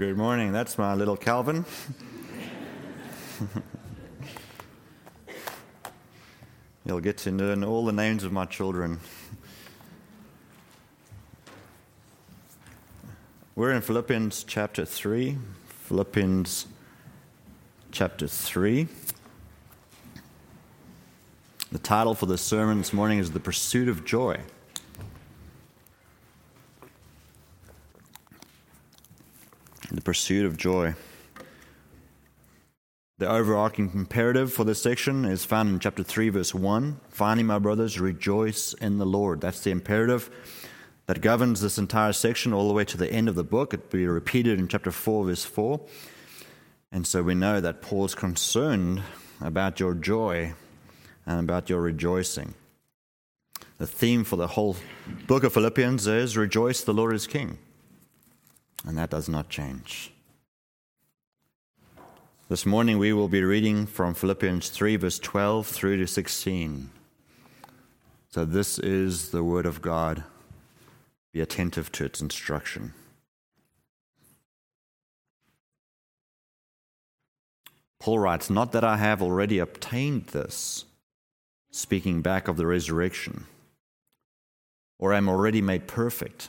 Good morning. That's my little Calvin. You'll get to learn all the names of my children. We're in Philippians chapter 3. Philippians chapter 3. The title for the sermon this morning is The Pursuit of Joy. Pursuit of Joy. The overarching imperative for this section is found in chapter 3, verse 1. Finally, my brothers, rejoice in the Lord. That's the imperative that governs this entire section all the way to the end of the book. It will be repeated in chapter 4, verse 4. And so we know that Paul's concerned about your joy and about your rejoicing. The theme for the whole book of Philippians is Rejoice, the Lord is King. And that does not change. This morning we will be reading from Philippians 3, verse 12 through to 16. So this is the Word of God. Be attentive to its instruction. Paul writes, Not that I have already obtained this, speaking back of the resurrection, or am already made perfect,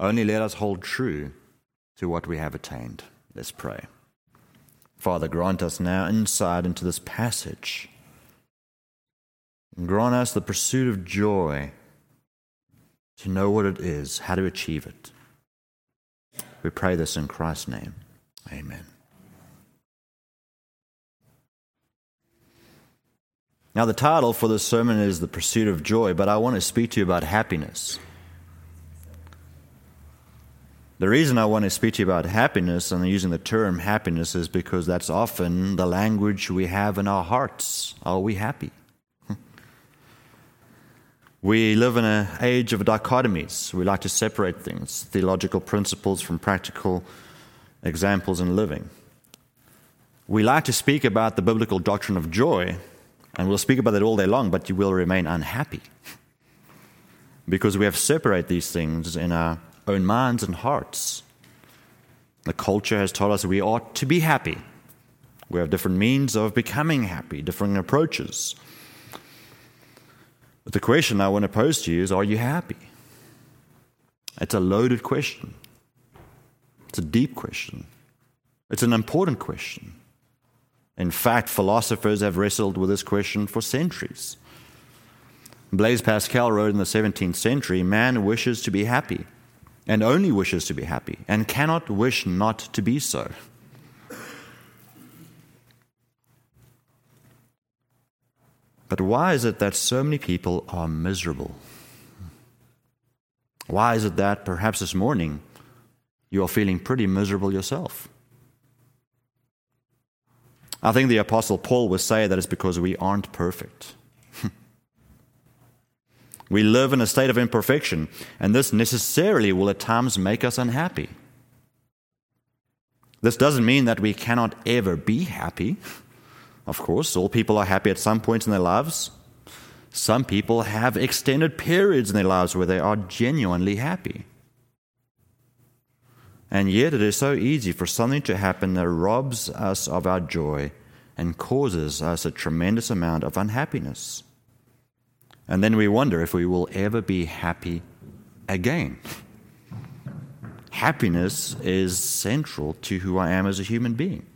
Only let us hold true to what we have attained. Let's pray. Father, grant us now insight into this passage. grant us the pursuit of joy to know what it is, how to achieve it. We pray this in Christ's name. Amen. Now, the title for this sermon is The Pursuit of Joy, but I want to speak to you about happiness. The reason I want to speak to you about happiness and using the term happiness is because that's often the language we have in our hearts. Are we happy? We live in an age of dichotomies. We like to separate things, theological principles from practical examples in living. We like to speak about the biblical doctrine of joy, and we'll speak about it all day long, but you will remain unhappy. Because we have separated these things in our own minds and hearts. The culture has taught us we ought to be happy. We have different means of becoming happy, different approaches. But the question I want to pose to you is Are you happy? It's a loaded question. It's a deep question. It's an important question. In fact, philosophers have wrestled with this question for centuries. Blaise Pascal wrote in the 17th century Man wishes to be happy and only wishes to be happy and cannot wish not to be so. But why is it that so many people are miserable? Why is it that perhaps this morning you are feeling pretty miserable yourself? I think the Apostle Paul would say that it's because we aren't perfect. We live in a state of imperfection, and this necessarily will at times make us unhappy. This doesn't mean that we cannot ever be happy. Of course, all people are happy at some point in their lives. Some people have extended periods in their lives where they are genuinely happy. And yet, it is so easy for something to happen that robs us of our joy and causes us a tremendous amount of unhappiness. And then we wonder if we will ever be happy again. Happiness is central to who I am as a human being.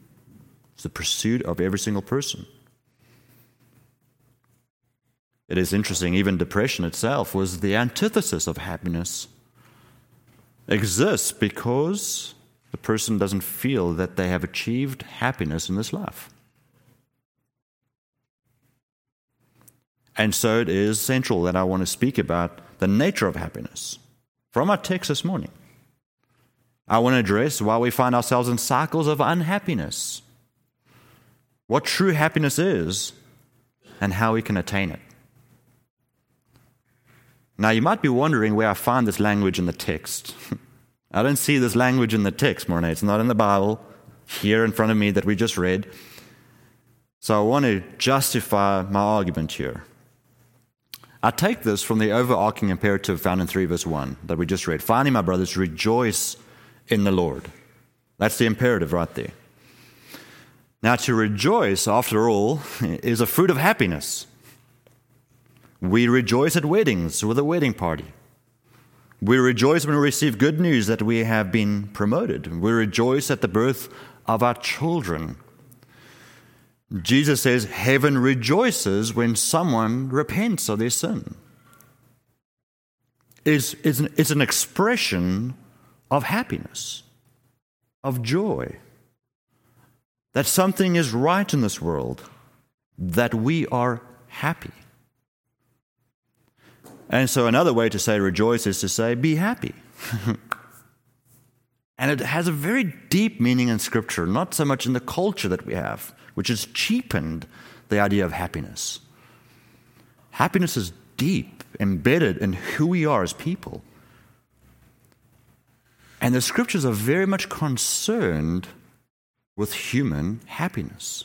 It's the pursuit of every single person. It is interesting, even depression itself was the antithesis of happiness. Exists because the person doesn't feel that they have achieved happiness in this life. And so it is central that I want to speak about the nature of happiness from our text this morning. I want to address why we find ourselves in cycles of unhappiness, what true happiness is, and how we can attain it. Now, you might be wondering where I find this language in the text. I don't see this language in the text, Morne. It's not in the Bible here in front of me that we just read. So I want to justify my argument here. I take this from the overarching imperative found in 3 verse 1 that we just read. Finally, my brothers, rejoice in the Lord. That's the imperative right there. Now, to rejoice, after all, is a fruit of happiness. We rejoice at weddings with a wedding party. We rejoice when we receive good news that we have been promoted. We rejoice at the birth of our children. Jesus says heaven rejoices when someone repents of their sin. It's, it's, an, it's an expression of happiness, of joy, that something is right in this world, that we are happy. And so, another way to say rejoice is to say be happy. and it has a very deep meaning in Scripture, not so much in the culture that we have which has cheapened the idea of happiness. Happiness is deep, embedded in who we are as people. And the scriptures are very much concerned with human happiness.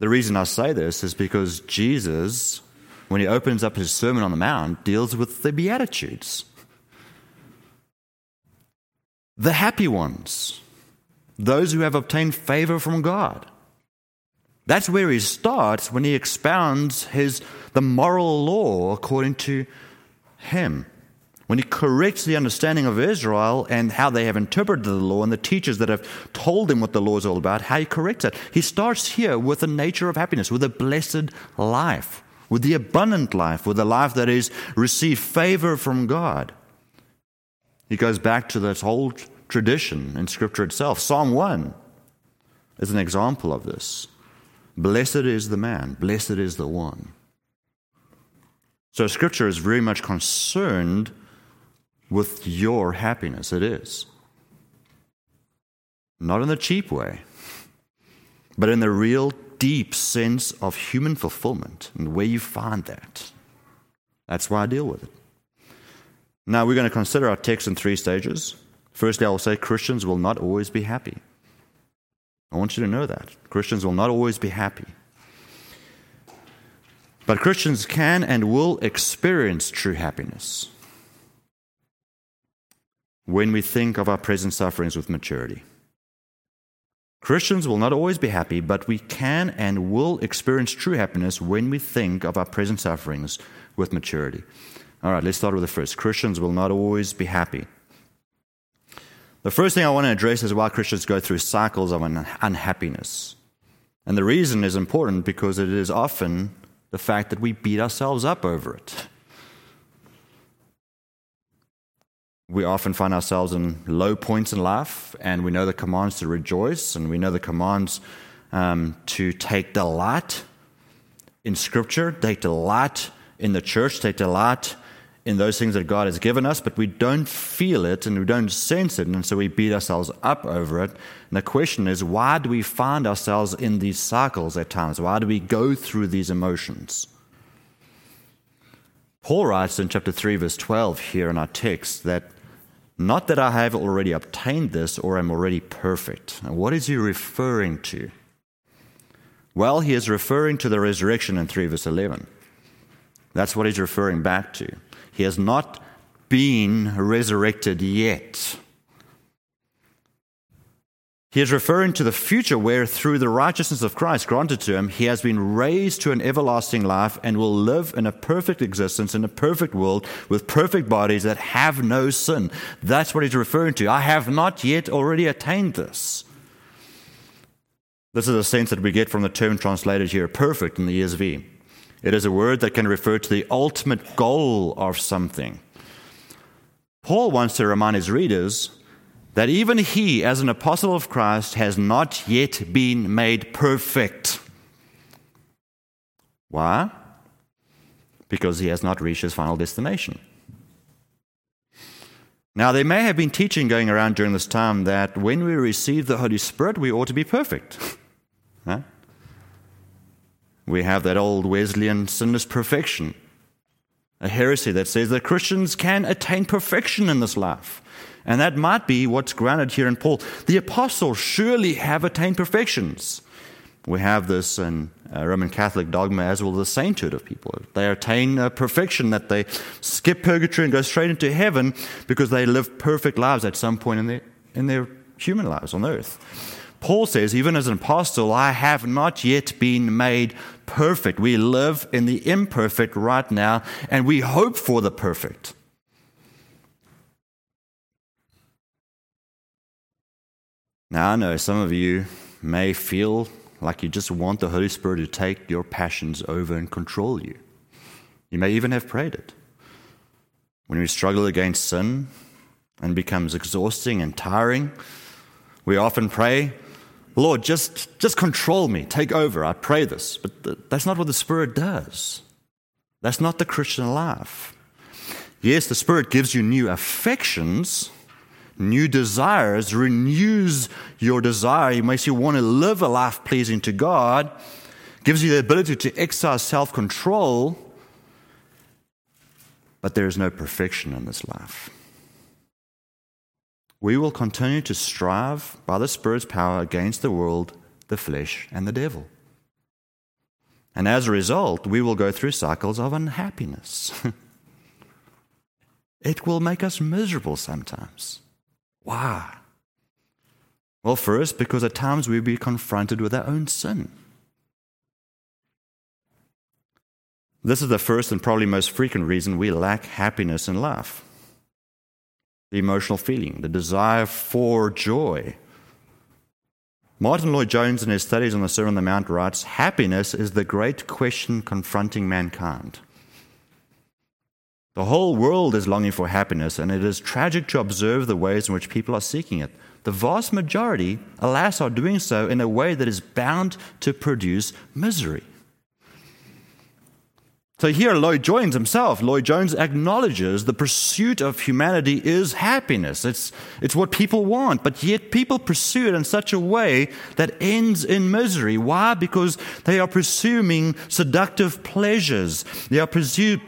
The reason I say this is because Jesus, when he opens up his Sermon on the Mount, deals with the Beatitudes. The happy ones those who have obtained favor from God. That's where he starts when he expounds his, the moral law according to him. When he corrects the understanding of Israel and how they have interpreted the law and the teachers that have told him what the law is all about, how he corrects it. He starts here with the nature of happiness, with a blessed life, with the abundant life, with a life that is received favor from God. He goes back to this whole tradition in Scripture itself. Psalm 1 is an example of this. Blessed is the man, blessed is the one. So, Scripture is very much concerned with your happiness. It is. Not in the cheap way, but in the real deep sense of human fulfillment and where you find that. That's why I deal with it. Now, we're going to consider our text in three stages. Firstly, I will say Christians will not always be happy. I want you to know that. Christians will not always be happy. But Christians can and will experience true happiness when we think of our present sufferings with maturity. Christians will not always be happy, but we can and will experience true happiness when we think of our present sufferings with maturity. All right, let's start with the first. Christians will not always be happy. The first thing I want to address is why Christians go through cycles of unhappiness. And the reason is important because it is often the fact that we beat ourselves up over it. We often find ourselves in low points in life, and we know the commands to rejoice, and we know the commands um, to take delight in Scripture, take delight in the church, take delight in those things that God has given us, but we don't feel it and we don't sense it, and so we beat ourselves up over it. And the question is, why do we find ourselves in these cycles at times? Why do we go through these emotions? Paul writes in chapter 3, verse 12 here in our text that not that I have already obtained this or am already perfect. Now, what is he referring to? Well, he is referring to the resurrection in 3 verse 11. That's what he's referring back to. He has not been resurrected yet. He is referring to the future where, through the righteousness of Christ granted to him, he has been raised to an everlasting life and will live in a perfect existence in a perfect world with perfect bodies that have no sin. That's what he's referring to. I have not yet already attained this. This is a sense that we get from the term translated here, perfect, in the ESV. It is a word that can refer to the ultimate goal of something. Paul wants to remind his readers that even he, as an apostle of Christ, has not yet been made perfect. Why? Because he has not reached his final destination. Now, there may have been teaching going around during this time that when we receive the Holy Spirit, we ought to be perfect. We have that old Wesleyan sinless perfection, a heresy that says that Christians can attain perfection in this life. And that might be what's grounded here in Paul. The apostles surely have attained perfections. We have this in uh, Roman Catholic dogma as well as the sainthood of people. They attain perfection, that they skip purgatory and go straight into heaven because they live perfect lives at some point in their, in their human lives on earth. Paul says, even as an apostle, I have not yet been made perfect. We live in the imperfect right now, and we hope for the perfect. Now, I know some of you may feel like you just want the Holy Spirit to take your passions over and control you. You may even have prayed it. When we struggle against sin and becomes exhausting and tiring, we often pray, Lord, just, just control me, take over. I pray this. But that's not what the Spirit does. That's not the Christian life. Yes, the Spirit gives you new affections new desires, renews your desire. It makes you want to live a life pleasing to God, gives you the ability to exercise self control, but there is no perfection in this life. We will continue to strive by the Spirit's power against the world, the flesh, and the devil. And as a result, we will go through cycles of unhappiness. it will make us miserable sometimes. Why? Well, first, because at times we'll be confronted with our own sin. This is the first and probably most frequent reason we lack happiness in life the emotional feeling, the desire for joy. Martyn Lloyd-Jones, in his studies on the Sermon on the Mount, writes Happiness is the great question confronting mankind. The whole world is longing for happiness, and it is tragic to observe the ways in which people are seeking it. The vast majority, alas, are doing so in a way that is bound to produce misery. So here, Lloyd Jones himself, Lloyd Jones acknowledges the pursuit of humanity is happiness. It's, it's what people want, but yet people pursue it in such a way that ends in misery. Why? Because they are pursuing seductive pleasures. They are pursuing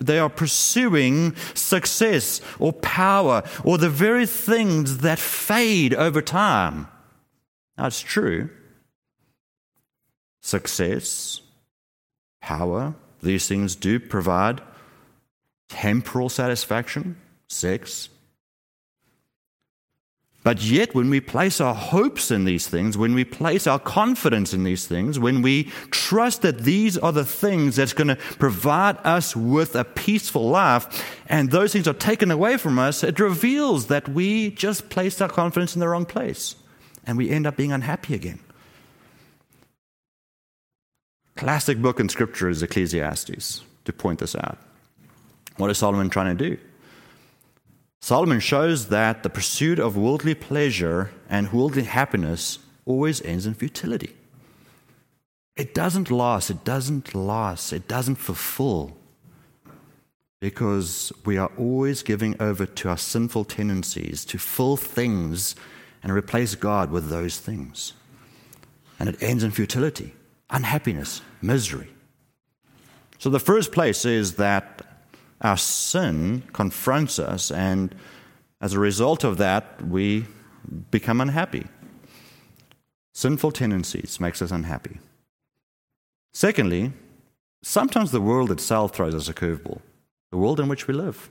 they are pursuing success or power or the very things that fade over time. That's true. Success, power, these things do provide temporal satisfaction, sex, but yet, when we place our hopes in these things, when we place our confidence in these things, when we trust that these are the things that's going to provide us with a peaceful life, and those things are taken away from us, it reveals that we just placed our confidence in the wrong place, and we end up being unhappy again. Classic book in Scripture is Ecclesiastes to point this out. What is Solomon trying to do? Solomon shows that the pursuit of worldly pleasure and worldly happiness always ends in futility. It doesn't last, it doesn't last, it doesn't fulfill because we are always giving over to our sinful tendencies to fill things and replace God with those things. And it ends in futility, unhappiness, misery. So, the first place is that our sin confronts us, and as a result of that, we become unhappy. Sinful tendencies makes us unhappy. Secondly, sometimes the world itself throws us a curveball, the world in which we live.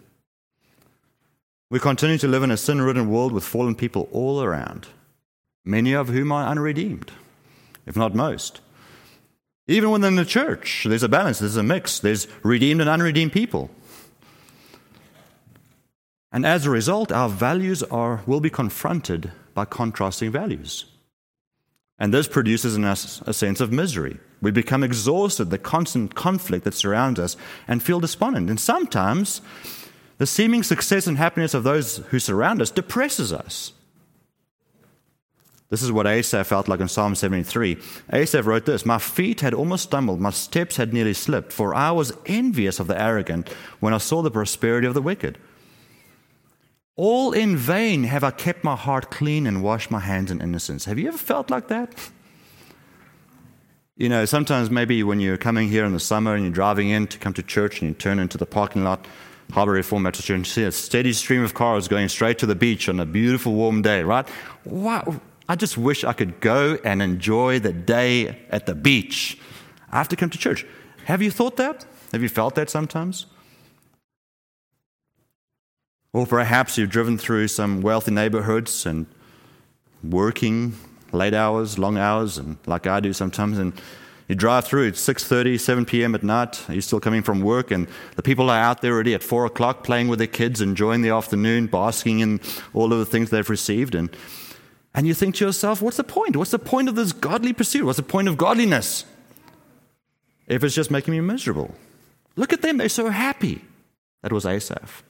We continue to live in a sin ridden world with fallen people all around, many of whom are unredeemed, if not most. Even within the church, there's a balance, there's a mix, there's redeemed and unredeemed people. And as a result, our values are, will be confronted by contrasting values. And this produces in us a sense of misery. We become exhausted, the constant conflict that surrounds us, and feel despondent. And sometimes the seeming success and happiness of those who surround us depresses us. This is what Asaph felt like in Psalm 73. Asaph wrote this My feet had almost stumbled, my steps had nearly slipped, for I was envious of the arrogant when I saw the prosperity of the wicked. All in vain have I kept my heart clean and washed my hands in innocence. Have you ever felt like that? You know, sometimes maybe when you're coming here in the summer and you're driving in to come to church and you turn into the parking lot, Harbour Reformed Baptist Church, and see a steady stream of cars going straight to the beach on a beautiful warm day, right? Wow. I just wish I could go and enjoy the day at the beach. I have to come to church. Have you thought that? Have you felt that sometimes? Or perhaps you've driven through some wealthy neighborhoods and working late hours, long hours, and like I do sometimes, and you drive through, it's 6.30, 7 p.m. at night, you're still coming from work, and the people are out there already at 4 o'clock playing with their kids, enjoying the afternoon, basking in all of the things they've received. And, and you think to yourself, what's the point? What's the point of this godly pursuit? What's the point of godliness? If it's just making me miserable. Look at them, they're so happy. That was Asaph.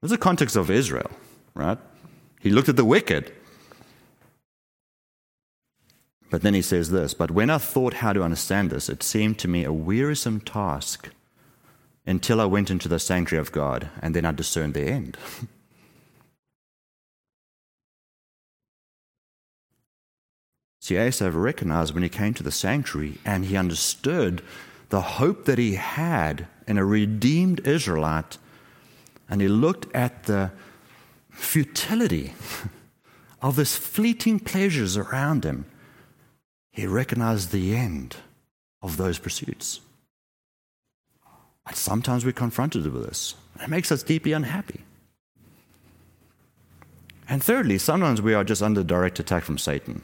There's the context of Israel, right? He looked at the wicked but then he says this But when I thought how to understand this, it seemed to me a wearisome task until I went into the sanctuary of God, and then I discerned the end. See, Asaph recognized when he came to the sanctuary and he understood the hope that he had in a redeemed Israelite, and he looked at the futility of this fleeting pleasures around him he recognized the end of those pursuits. But sometimes we're confronted with this. It makes us deeply unhappy. And thirdly, sometimes we are just under direct attack from Satan.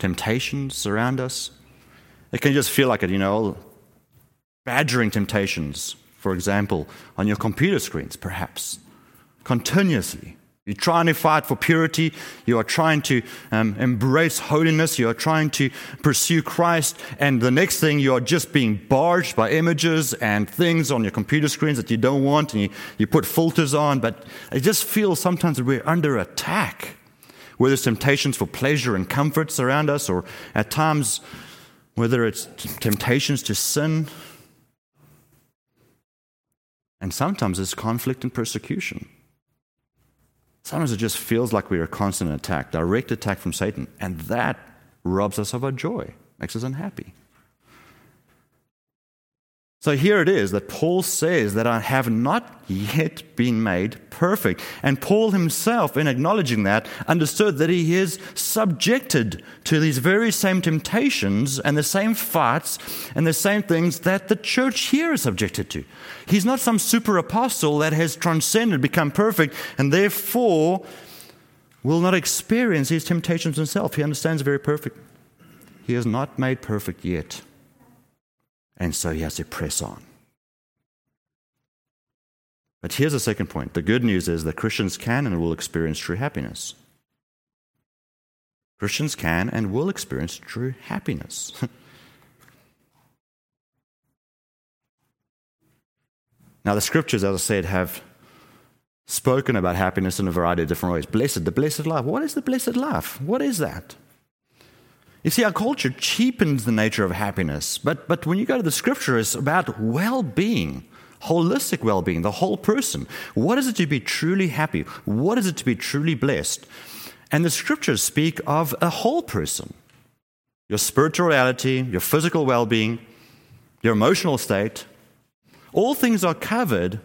Temptations surround us. It can just feel like it, you know, badgering temptations, for example, on your computer screens, perhaps, continuously. You're trying to fight for purity. You are trying to um, embrace holiness. You are trying to pursue Christ. And the next thing, you are just being barged by images and things on your computer screens that you don't want. And you, you put filters on. But it just feels sometimes that we're under attack. Whether it's temptations for pleasure and comforts around us, or at times, whether it's temptations to sin. And sometimes it's conflict and persecution. Sometimes it just feels like we're a constant attack, direct attack from Satan, and that robs us of our joy, makes us unhappy. So here it is that Paul says that I have not yet been made perfect. And Paul himself, in acknowledging that, understood that he is subjected to these very same temptations and the same fights and the same things that the church here is subjected to. He's not some super apostle that has transcended, become perfect, and therefore will not experience these temptations himself. He understands very perfect. He is not made perfect yet. And so he has to press on. But here's the second point the good news is that Christians can and will experience true happiness. Christians can and will experience true happiness. now, the scriptures, as I said, have spoken about happiness in a variety of different ways. Blessed, the blessed life. What is the blessed life? What is that? You see, our culture cheapens the nature of happiness, but, but when you go to the scripture, it's about well being, holistic well being, the whole person. What is it to be truly happy? What is it to be truly blessed? And the scriptures speak of a whole person your spiritual reality, your physical well being, your emotional state. All things are covered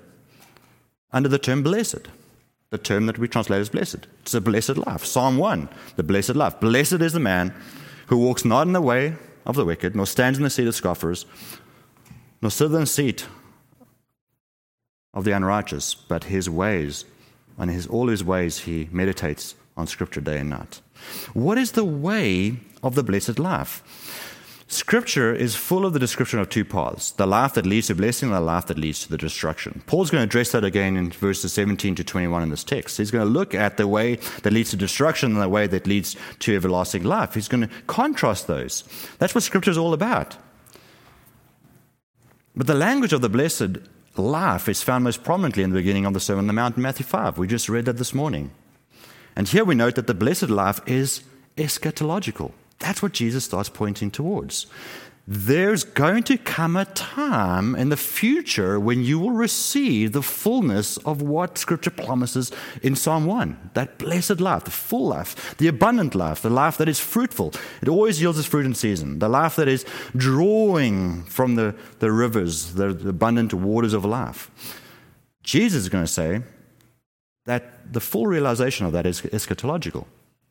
under the term blessed, the term that we translate as blessed. It's a blessed life. Psalm 1, the blessed life. Blessed is the man who walks not in the way of the wicked, nor stands in the seat of scoffers, nor sits in the seat of the unrighteous, but his ways, and his all his ways he meditates on Scripture day and night. What is the way of the blessed life? Scripture is full of the description of two paths the life that leads to blessing and the life that leads to the destruction. Paul's going to address that again in verses 17 to 21 in this text. He's going to look at the way that leads to destruction and the way that leads to everlasting life. He's going to contrast those. That's what Scripture is all about. But the language of the blessed life is found most prominently in the beginning of the Sermon on the Mount in Matthew 5. We just read that this morning. And here we note that the blessed life is eschatological. That's what Jesus starts pointing towards. there's going to come a time in the future when you will receive the fullness of what Scripture promises in Psalm 1 that blessed life, the full life, the abundant life, the life that is fruitful. It always yields its fruit in season, the life that is drawing from the, the rivers, the, the abundant waters of life. Jesus is going to say that the full realization of that is eschatological.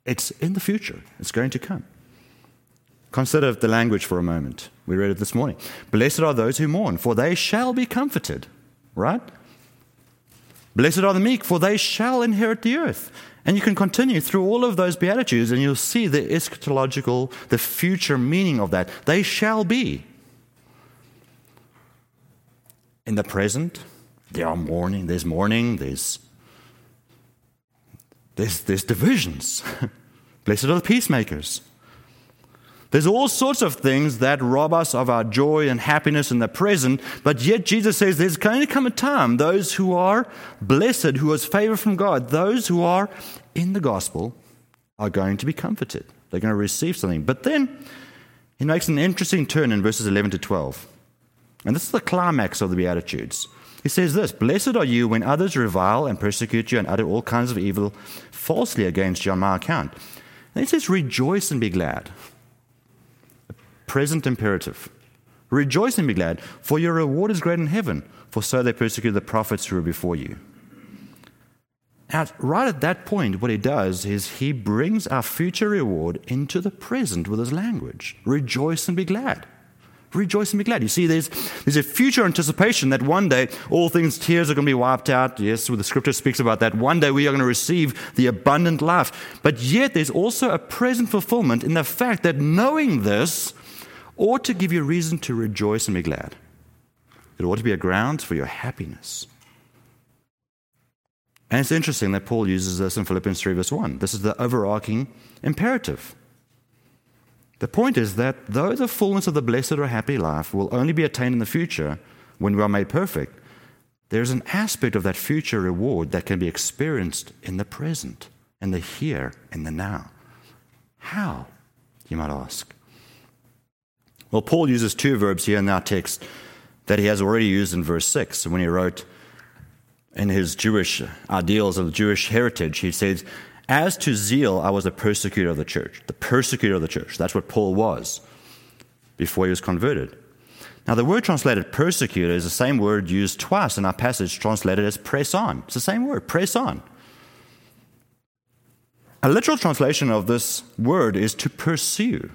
It's in the future, it's going to come. Consider the language for a moment. We read it this morning. Blessed are those who mourn, for they shall be comforted. Right? Blessed are the meek, for they shall inherit the earth. And you can continue through all of those Beatitudes, and you'll see the eschatological, the future meaning of that. They shall be. In the present, there are mourning, there's mourning, there's, there's, there's divisions. Blessed are the peacemakers. There's all sorts of things that rob us of our joy and happiness in the present, but yet Jesus says there's going to come a time, those who are blessed, who has favor from God, those who are in the gospel are going to be comforted. They're going to receive something. But then he makes an interesting turn in verses 11 to 12. And this is the climax of the Beatitudes. He says this Blessed are you when others revile and persecute you and utter all kinds of evil falsely against you on my account. And he says, Rejoice and be glad present imperative. Rejoice and be glad, for your reward is great in heaven, for so they persecuted the prophets who were before you. Now, right at that point, what he does is he brings our future reward into the present with his language. Rejoice and be glad. Rejoice and be glad. You see, there's, there's a future anticipation that one day all things, tears are going to be wiped out. Yes, the scripture speaks about that. One day we are going to receive the abundant life. But yet there's also a present fulfillment in the fact that knowing this, ought to give you reason to rejoice and be glad. It ought to be a ground for your happiness. And it's interesting that Paul uses this in Philippians 3, verse 1. This is the overarching imperative. The point is that though the fullness of the blessed or happy life will only be attained in the future when we are made perfect, there's an aspect of that future reward that can be experienced in the present, in the here, in the now. How, you might ask? Well, Paul uses two verbs here in our text that he has already used in verse 6 when he wrote in his Jewish ideals of Jewish heritage. He says, As to zeal, I was a persecutor of the church. The persecutor of the church. That's what Paul was before he was converted. Now, the word translated persecutor is the same word used twice in our passage translated as press on. It's the same word, press on. A literal translation of this word is to pursue.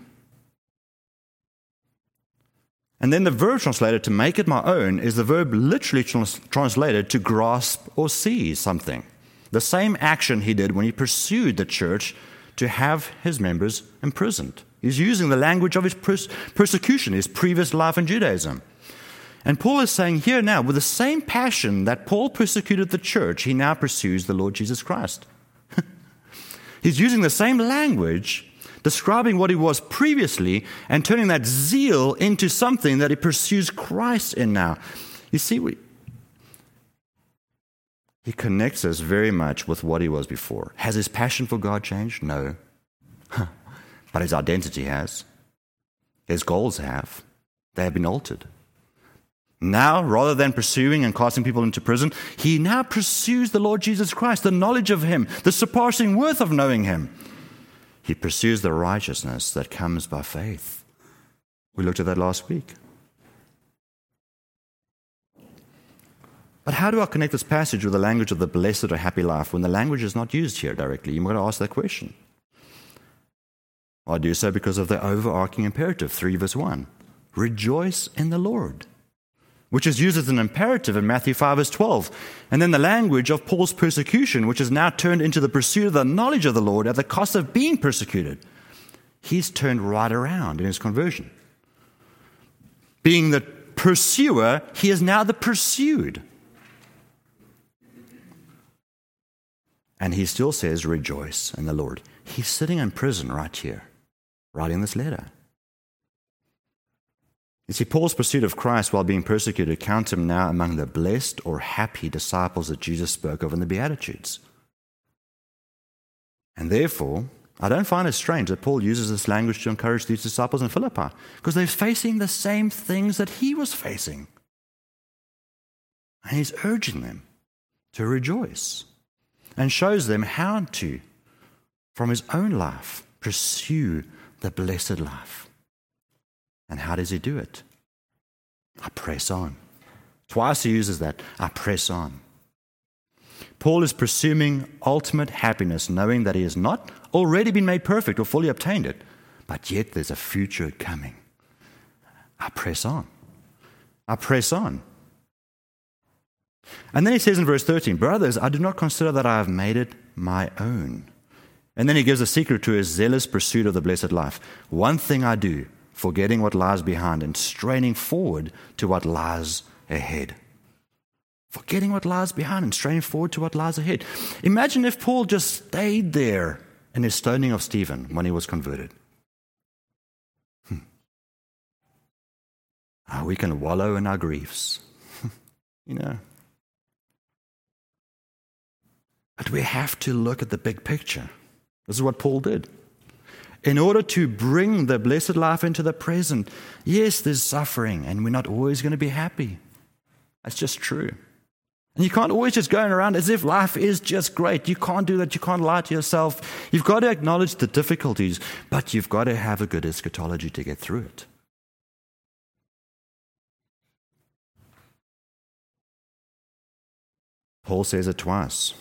And then the verb translated to make it my own is the verb literally trans- translated to grasp or seize something. The same action he did when he pursued the church to have his members imprisoned. He's using the language of his pers- persecution, his previous life in Judaism. And Paul is saying here now, with the same passion that Paul persecuted the church, he now pursues the Lord Jesus Christ. He's using the same language describing what he was previously and turning that zeal into something that he pursues Christ in now. You see, we, he connects us very much with what he was before. Has his passion for God changed? No. but his identity has. His goals have. They have been altered. Now, rather than pursuing and casting people into prison, he now pursues the Lord Jesus Christ, the knowledge of him, the surpassing worth of knowing him. He pursues the righteousness that comes by faith. We looked at that last week. But how do I connect this passage with the language of the blessed or happy life when the language is not used here directly? You might ask that question. I do so because of the overarching imperative, 3 verse 1. Rejoice in the Lord which is used as an imperative in Matthew 5, verse 12. And then the language of Paul's persecution, which is now turned into the pursuit of the knowledge of the Lord at the cost of being persecuted. He's turned right around in his conversion. Being the pursuer, he is now the pursued. And he still says, Rejoice in the Lord. He's sitting in prison right here, writing this letter. You see, Paul's pursuit of Christ while being persecuted counts him now among the blessed or happy disciples that Jesus spoke of in the Beatitudes. And therefore, I don't find it strange that Paul uses this language to encourage these disciples in Philippi because they're facing the same things that he was facing. And he's urging them to rejoice and shows them how to, from his own life, pursue the blessed life. And how does he do it? I press on. Twice he uses that I press on. Paul is pursuing ultimate happiness, knowing that he has not already been made perfect or fully obtained it, but yet there's a future coming. I press on. I press on. And then he says in verse 13, Brothers, I do not consider that I have made it my own. And then he gives a secret to his zealous pursuit of the blessed life. One thing I do, forgetting what lies behind and straining forward to what lies ahead. Forgetting what lies behind and straining forward to what lies ahead. Imagine if Paul just stayed there in his stoning of Stephen when he was converted. Hmm. Oh, we can wallow in our griefs. you know. But we have to look at the big picture. This is what Paul did. In order to bring the blessed life into the present, yes, there's suffering, and we're not always going to be happy. That's just true. And you can't always just go around as if life is just great. You can't do that. You can't lie to yourself. You've got to acknowledge the difficulties, but you've got to have a good eschatology to get through it. Paul says it twice.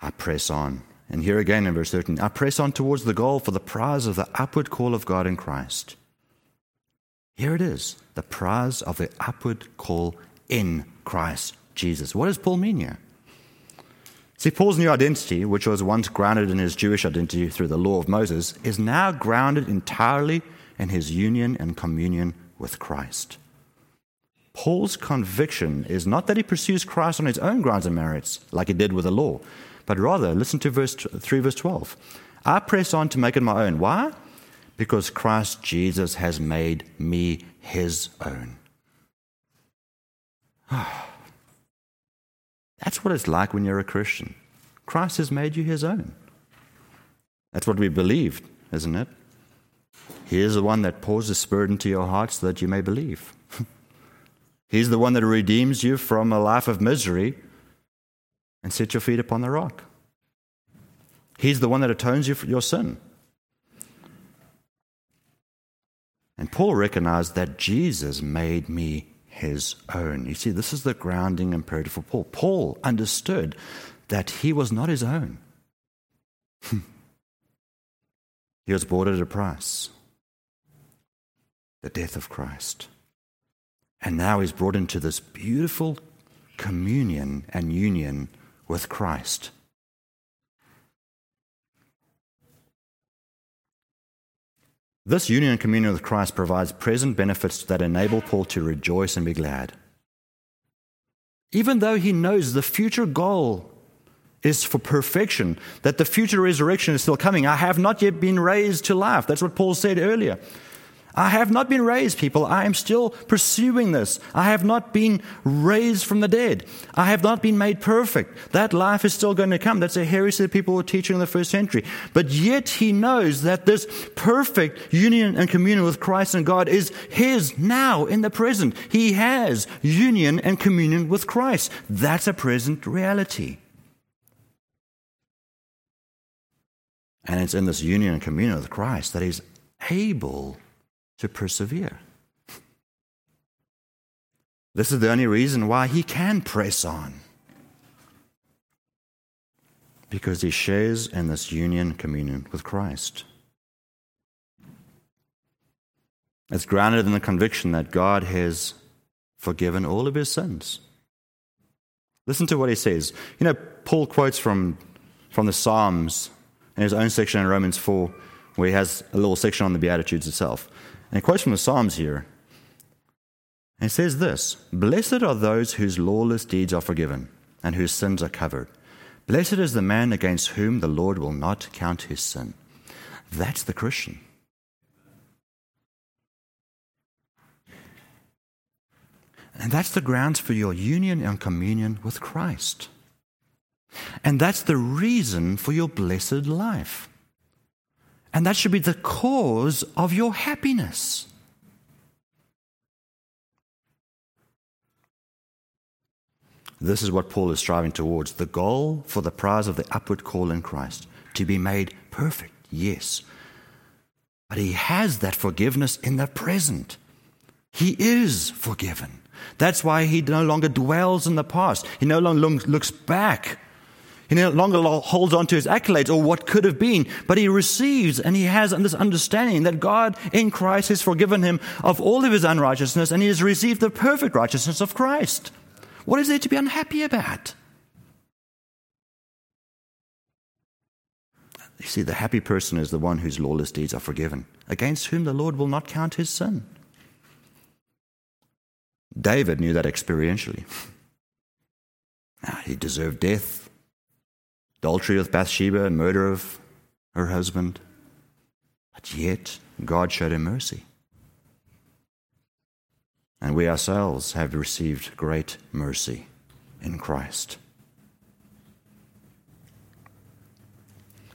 I press on. And here again in verse 13, I press on towards the goal for the prize of the upward call of God in Christ. Here it is, the prize of the upward call in Christ Jesus. What does Paul mean here? See, Paul's new identity, which was once grounded in his Jewish identity through the law of Moses, is now grounded entirely in his union and communion with Christ. Paul's conviction is not that he pursues Christ on his own grounds and merits, like he did with the law, but rather, listen to verse 3, verse 12. I press on to make it my own. Why? Because Christ Jesus has made me his own. That's what it's like when you're a Christian. Christ has made you his own. That's what we believed, isn't it? He is the one that pours the Spirit into your heart so that you may believe. He's the one that redeems you from a life of misery and set your feet upon the rock. He's the one that atones you for your sin. And Paul recognized that Jesus made me his own. You see, this is the grounding imperative for Paul. Paul understood that he was not his own, he was bought at a price the death of Christ. And now he's brought into this beautiful communion and union with Christ. This union and communion with Christ provides present benefits that enable Paul to rejoice and be glad. Even though he knows the future goal is for perfection, that the future resurrection is still coming. I have not yet been raised to life. That's what Paul said earlier. I have not been raised, people. I am still pursuing this. I have not been raised from the dead. I have not been made perfect. That life is still going to come. That's a heresy that people were teaching in the first century. But yet he knows that this perfect union and communion with Christ and God is his now in the present. He has union and communion with Christ. That's a present reality. And it's in this union and communion with Christ that he's able to persevere. This is the only reason why he can press on. Because he shares in this union communion with Christ. It's grounded in the conviction that God has forgiven all of his sins. Listen to what he says. You know, Paul quotes from, from the Psalms in his own section in Romans 4, where he has a little section on the Beatitudes itself. And he quotes from the Psalms here. And it says this Blessed are those whose lawless deeds are forgiven and whose sins are covered. Blessed is the man against whom the Lord will not count his sin. That's the Christian. And that's the grounds for your union and communion with Christ. And that's the reason for your blessed life. And that should be the cause of your happiness. This is what Paul is striving towards the goal for the prize of the upward call in Christ to be made perfect, yes. But he has that forgiveness in the present. He is forgiven. That's why he no longer dwells in the past. He no longer looks back. He no longer holds on to his accolades or what could have been, but he receives and he has this understanding that God in Christ has forgiven him of all of his unrighteousness and he has received the perfect righteousness of Christ. What is there to be unhappy about? You see, the happy person is the one whose lawless deeds are forgiven, against whom the Lord will not count his sin. David knew that experientially. Now, ah, he deserved death, adultery with Bathsheba, and murder of her husband. But yet, God showed him mercy. And we ourselves have received great mercy in Christ.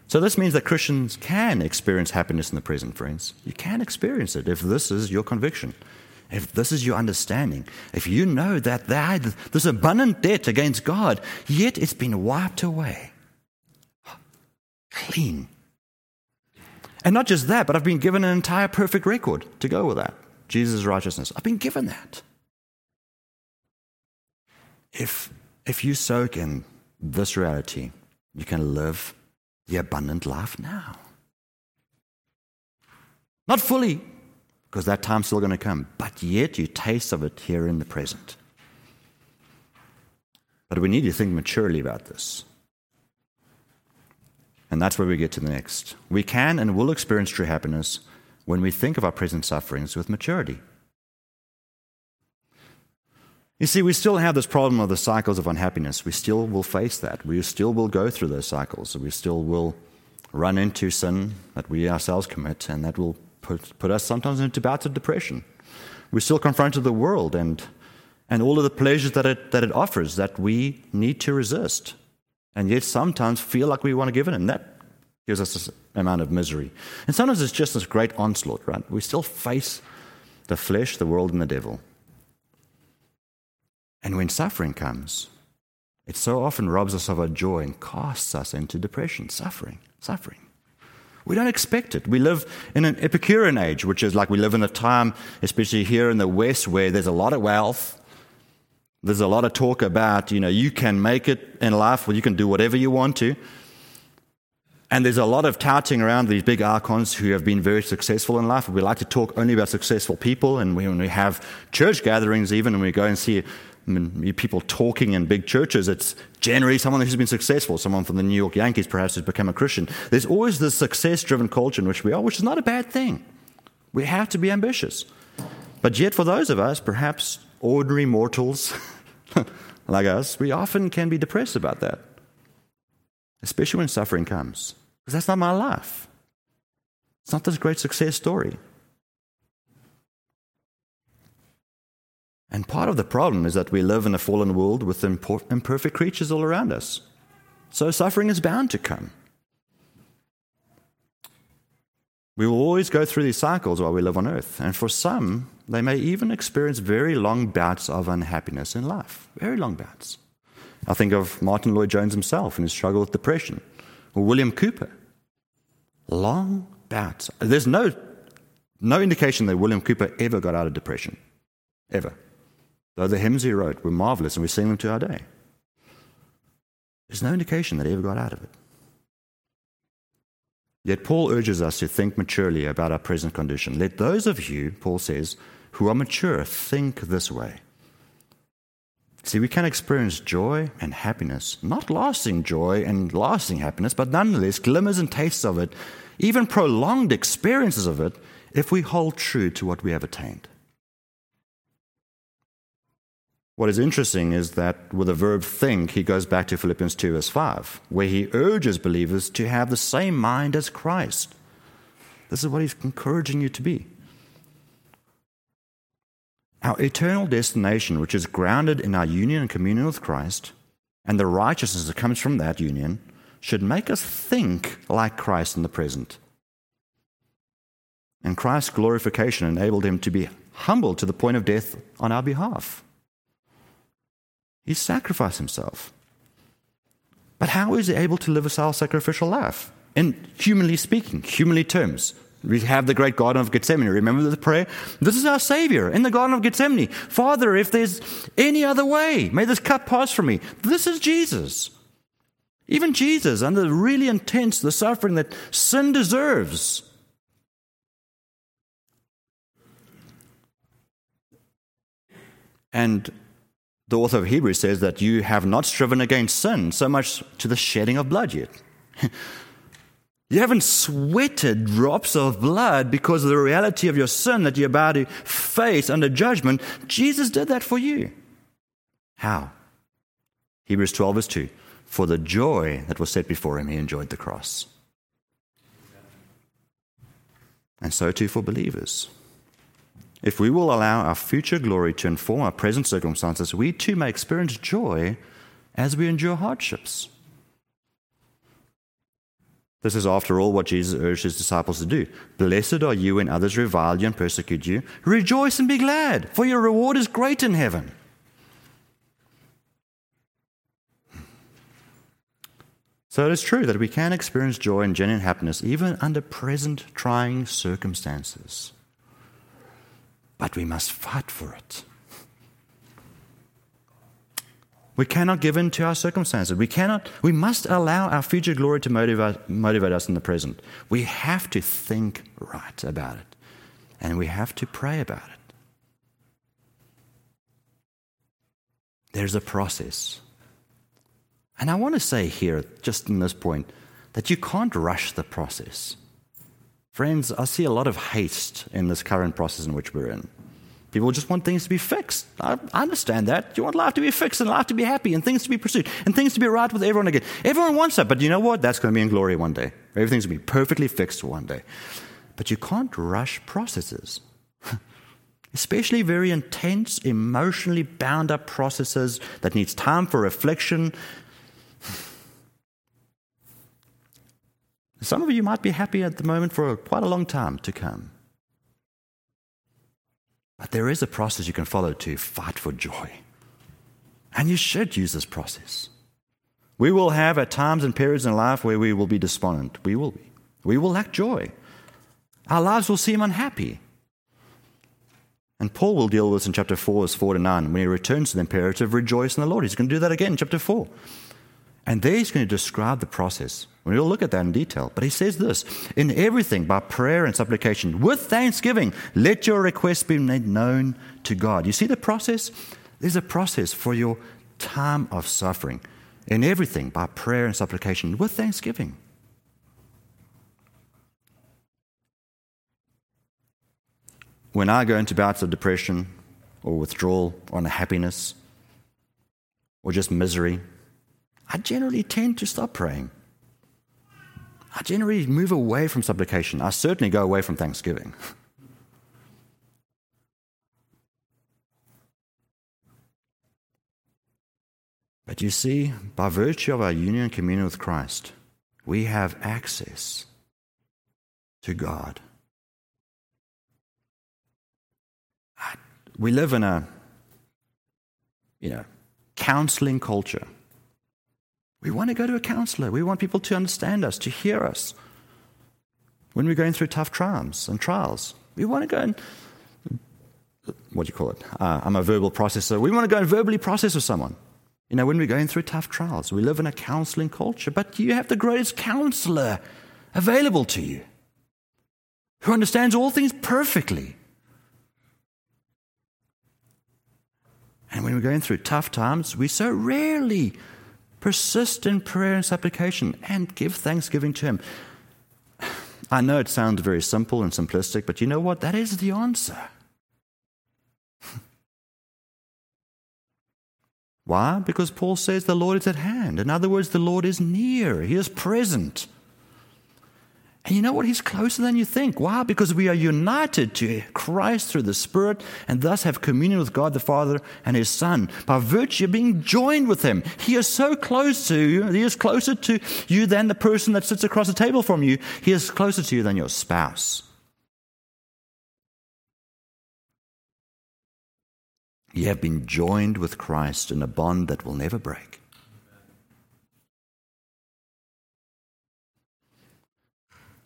So, this means that Christians can experience happiness in the present, friends. You can experience it if this is your conviction if this is your understanding, if you know that there's abundant debt against God, yet it's been wiped away, clean. And not just that, but I've been given an entire perfect record to go with that Jesus' righteousness. I've been given that. If, if you soak in this reality, you can live the abundant life now. Not fully, because that time's still going to come. But yet you taste of it here in the present. But we need to think maturely about this. And that's where we get to the next. We can and will experience true happiness when we think of our present sufferings with maturity. You see, we still have this problem of the cycles of unhappiness. We still will face that. We still will go through those cycles. We still will run into sin that we ourselves commit, and that will put, put us sometimes into bouts of depression. We're still confronted with the world and, and all of the pleasures that it, that it offers that we need to resist, and yet sometimes feel like we want to give in, and that gives us this amount of misery. And sometimes it's just this great onslaught, right? We still face the flesh, the world, and the devil. And when suffering comes, it so often robs us of our joy and casts us into depression, suffering, suffering. We don't expect it. We live in an Epicurean age, which is like we live in a time, especially here in the West, where there's a lot of wealth. There's a lot of talk about, you know, you can make it in life, well, you can do whatever you want to. And there's a lot of touting around these big archons who have been very successful in life. We like to talk only about successful people. And when we have church gatherings, even when we go and see people talking in big churches, it's generally someone who's been successful, someone from the New York Yankees perhaps has become a Christian. There's always this success driven culture in which we are, which is not a bad thing. We have to be ambitious. But yet, for those of us, perhaps ordinary mortals like us, we often can be depressed about that, especially when suffering comes. Because that's not my life. It's not this great success story. And part of the problem is that we live in a fallen world with imperfect creatures all around us. So suffering is bound to come. We will always go through these cycles while we live on earth. And for some, they may even experience very long bouts of unhappiness in life. Very long bouts. I think of Martyn Lloyd-Jones himself and his struggle with depression, or William Cowper. Long bouts. There's no, no indication that William Cowper ever got out of depression. Ever. Though the hymns he wrote were marvelous and we sing them to our day. There's no indication that he ever got out of it. Yet Paul urges us to think maturely about our present condition. Let those of you, Paul says, who are mature think this way. See, we can experience joy and happiness, not lasting joy and lasting happiness, but nonetheless glimmers and tastes of it, even prolonged experiences of it, if we hold true to what we have attained. What is interesting is that with the verb think, he goes back to Philippians 2, verse 5, where he urges believers to have the same mind as Christ. This is what he's encouraging you to be. Our eternal destination, which is grounded in our union and communion with Christ, and the righteousness that comes from that union should make us think like Christ in the present. And Christ's glorification enabled him to be humbled to the point of death on our behalf. He sacrificed himself. But how is he able to live a self sacrificial life? In humanly speaking, humanly terms. We have the great Garden of Gethsemane. Remember the prayer? This is our Savior in the Garden of Gethsemane. Father, if there's any other way, may this cup pass from me. This is Jesus. Even Jesus, under really intense the suffering that sin deserves. And the author of Hebrews says that you have not striven against sin so much to the shedding of blood yet. you haven't sweated drops of blood because of the reality of your sin that you're about to face under judgment. Jesus did that for you. How? Hebrews 12, verse 2. For the joy that was set before him, he enjoyed the cross. And so too for believers. If we will allow our future glory to inform our present circumstances, we too may experience joy as we endure hardships. This is, after all, what Jesus urged his disciples to do. Blessed are you when others revile you and persecute you. Rejoice and be glad, for your reward is great in heaven. So it is true that we can experience joy and genuine happiness even under present trying circumstances but we must fight for it. We cannot give in to our circumstances. We cannot, we must allow our future glory to motivate, motivate us in the present. We have to think right about it. And we have to pray about it. There's a process. And I want to say here, just in this point, that you can't rush the process. Friends, I see a lot of haste in this current process in which we're in. People just want things to be fixed. I, understand that. You want life to be fixed and life to be happy and things to be pursued and things to be right with everyone again. Everyone wants that, but you know what? That's going to be in glory one day. Everything's going to be perfectly fixed one day. But you can't rush processes. Especially very intense, emotionally bound up processes that needs time for reflection Some of you might be happy at the moment for quite a long time to come. But there is a process you can follow to fight for joy. And you should use this process. We will have at times and periods in life where we will be despondent. We will be. We will lack joy. Our lives will seem unhappy. And Paul will deal with this in chapter 4, verse 4 to 9. When he returns to the imperative, rejoice in the Lord. He's going to do that again in chapter 4. And there he's going to describe the process. We'll look at that in detail. But he says this In everything, by prayer and supplication, with thanksgiving, let your requests be made known to God. You see the process? There's a process for your time of suffering. In everything, by prayer and supplication, with thanksgiving. When I go into bouts of depression or withdrawal or unhappiness or just misery, I generally tend to stop praying. I generally move away from supplication. I certainly go away from thanksgiving. But you see, by virtue of our union and communion with Christ, we have access to God. We live in a, you know, counseling culture. We want to go to a counselor. We want people to understand us, to hear us. When we're going through tough trials and trials, we want to go and, what do you call it? Uh, I'm a verbal processor. We want to go and verbally process with someone. You know, when we're going through tough trials, we live in a counseling culture, but you have the greatest counselor available to you who understands all things perfectly. And when we're going through tough times, we so rarely Persist in prayer and supplication and give thanksgiving to Him. I know it sounds very simple and simplistic, but you know what? That is the answer. Why? Because Paul says the Lord is at hand. In other words, the Lord is near, He is present. And you know what? He's closer than you think. Why? Because we are united to Christ through the Spirit and thus have communion with God the Father and His Son by virtue of being joined with Him. He is so close to you. He is closer to you than the person that sits across the table from you. He is closer to you than your spouse. You have been joined with Christ in a bond that will never break.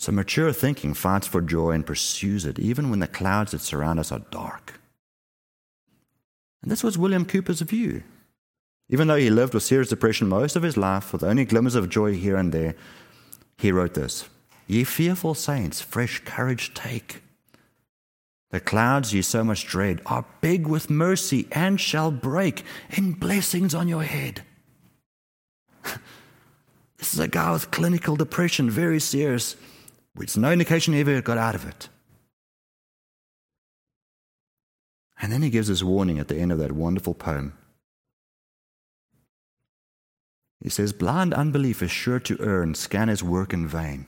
So mature thinking fights for joy and pursues it, even when the clouds that surround us are dark. And this was William Cowper's view. Even though he lived with serious depression most of his life, with only glimmers of joy here and there, he wrote this Ye fearful saints, fresh courage take. The clouds ye so much dread are big with mercy and shall break in blessings on your head. this is a guy with clinical depression, very serious. It's no indication he ever got out of it. And then he gives this warning at the end of that wonderful poem. He says, Blind unbelief is sure to err and scan his work in vain.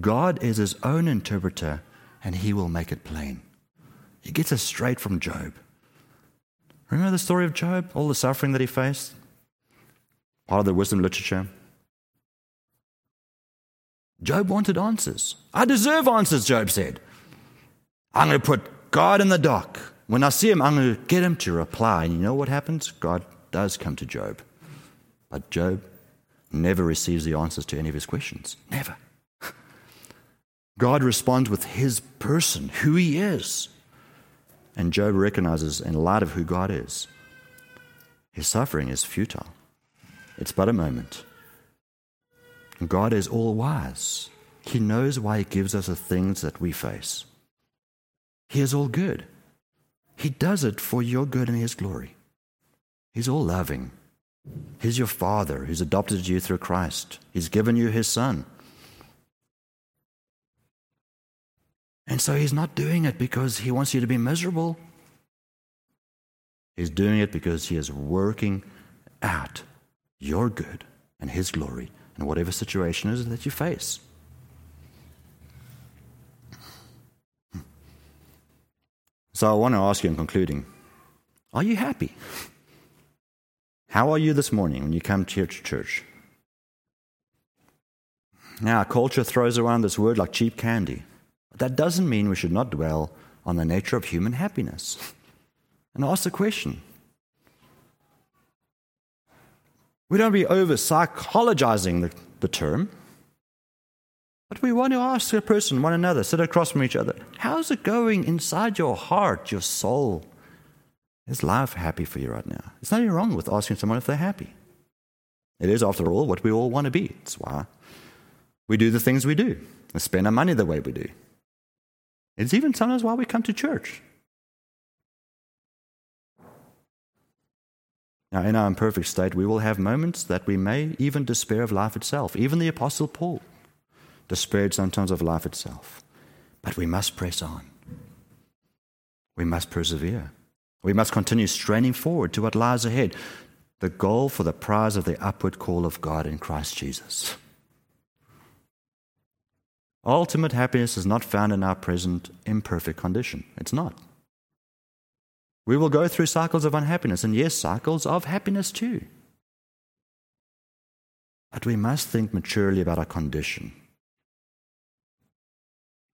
God is his own interpreter, and he will make it plain. He gets us straight from Job. Remember the story of Job? All the suffering that he faced? Part of the wisdom literature. Job wanted answers. I deserve answers, Job said. I'm going to put God in the dock. When I see him, I'm going to get him to reply. And you know what happens? God does come to Job. But Job never receives the answers to any of his questions. Never. God responds with his person, who he is. And Job recognizes, in light of who God is, his suffering is futile. It's but a moment. God is all wise. He knows why He gives us the things that we face. He is all good. He does it for your good and His glory. He's all loving. He's your Father who's adopted you through Christ. He's given you His Son. And so He's not doing it because He wants you to be miserable. He's doing it because He is working out your good and His glory in whatever situation is that you face. So I want to ask you in concluding are you happy? How are you this morning when you come to church? Now, our culture throws around this word like cheap candy. But that doesn't mean we should not dwell on the nature of human happiness. And ask the question We don't be over psychologizing the, the term, but we want to ask a person, one another, sit across from each other, how's it going inside your heart, your soul? Is life happy for you right now? There's nothing wrong with asking someone if they're happy. It is, after all, what we all want to be. It's why we do the things we do and spend our money the way we do. It's even sometimes why we come to church. Now, in our imperfect state, we will have moments that we may even despair of life itself. Even the Apostle Paul despaired sometimes of life itself. But we must press on. We must persevere. We must continue straining forward to what lies ahead the goal for the prize of the upward call of God in Christ Jesus. Ultimate happiness is not found in our present imperfect condition. It's not. We will go through cycles of unhappiness, and yes, cycles of happiness too. But we must think maturely about our condition.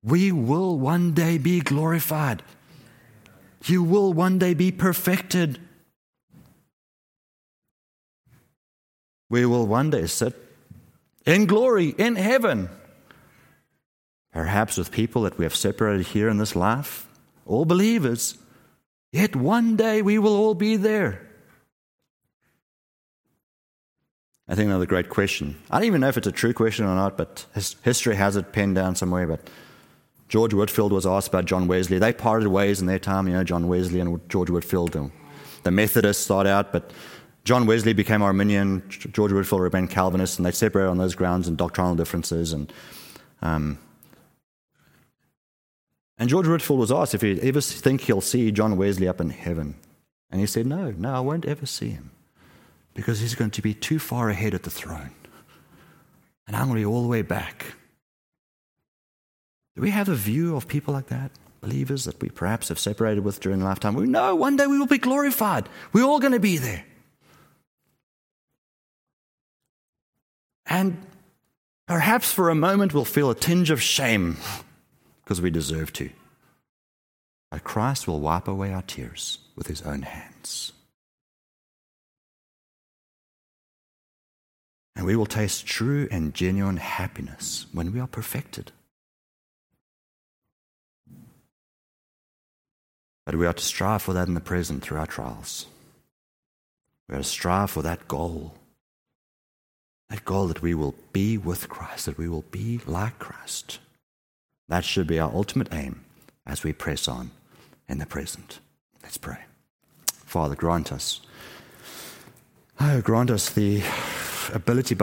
We will one day be glorified. You will one day be perfected. We will one day sit in glory in heaven. Perhaps with people that we have separated here in this life, all believers. Yet one day we will all be there. I think another great question. I don't even know if it's a true question or not, but history has it penned down somewhere. But George Whitefield was asked about John Wesley. They parted ways in their time, you know, John Wesley and George Whitefield. The Methodists started out, but John Wesley became Arminian, George Whitefield remained Calvinist, and they separated on those grounds and doctrinal differences. And um, and George Whitefield was asked if he ever think he'll see John Wesley up in heaven. And he said, No, no, I won't ever see him because he's going to be too far ahead at the throne. And I'm going to be all the way back. Do we have a view of people like that? Believers that we perhaps have separated with during lifetime. We know one day we will be glorified. We're all going to be there. And perhaps for a moment we'll feel a tinge of shame because we deserve to. But Christ will wipe away our tears with his own hands. And we will taste true and genuine happiness when we are perfected. But we are to strive for that in the present through our trials. We are to strive for that goal. That goal that we will be with Christ, that we will be like Christ. That should be our ultimate aim as we press on in the present. Let's pray. Father, grant us, oh, grant us the ability by